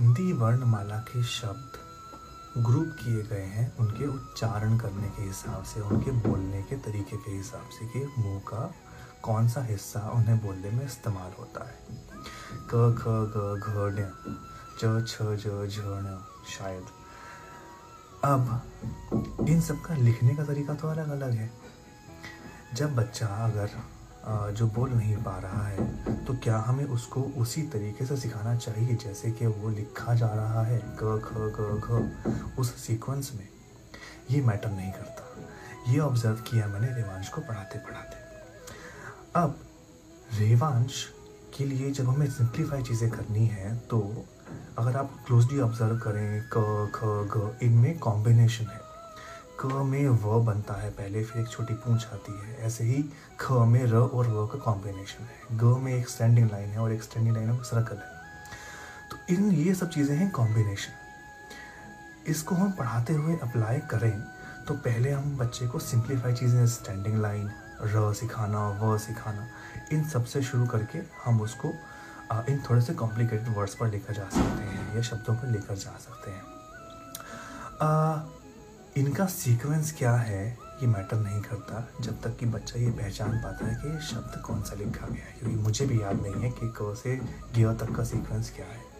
हिंदी वर्णमाला के शब्द ग्रुप किए गए हैं उनके उच्चारण करने के हिसाब से, उनके बोलने के तरीके के हिसाब से कि मुँह का कौन सा हिस्सा उन्हें बोलने में इस्तेमाल होता है। क, ख, ग, घ छ शायद। अब इन सब का लिखने का तरीका तो अलग अलग है। जब बच्चा अगर जो बोल नहीं पा रहा है तो क्या हमें उसको उसी तरीके से सिखाना चाहिए जैसे कि वो लिखा जा रहा है, ग, ख, ग, घ, उस सीक्वेंस में? ये मैटर नहीं करता। ये ऑब्ज़र्व किया मैंने रेवांश को पढ़ाते पढ़ाते। अब, रेवांश के लिए जब हमें सिंप्लीफाई चीज़ें करनी है तो अगर आप क्लोजली ऑब्ज़र्व करें, क, ख, ग, इनमें कॉम्बिनेशन है। क में व बनता है। पहले फिर एक छोटी पूंछ आती है। ऐसे ही ख में र और व का कॉम्बिनेशन है। ग में एक स्टैंडिंग लाइन है और एक स्टैंडिंग लाइन में सर्कल है। तो इन ये सब चीज़ें हैं कॉम्बिनेशन इसको हम पढ़ाते हुए अप्लाई करें तो पहले हम बच्चे को सिंप्लीफाई चीज़ें स्टैंडिंग लाइन र सिखाना व सिखाना इन सबसे शुरू करके हम उसको इन थोड़े से कॉम्प्लिकेटेड वर्ड्स पर लेकर जा सकते हैं या शब्दों पर लेकर जा सकते हैं। आ, इनका सीक्वेंस क्या है, ये मैटर नहीं करता, जब तक कि बच्चा ये पहचान पाता है कि शब्द कौन सा लिखा गया है। क्योंकि मुझे भी याद नहीं है कि क से गिया तक का सीक्वेंस क्या है।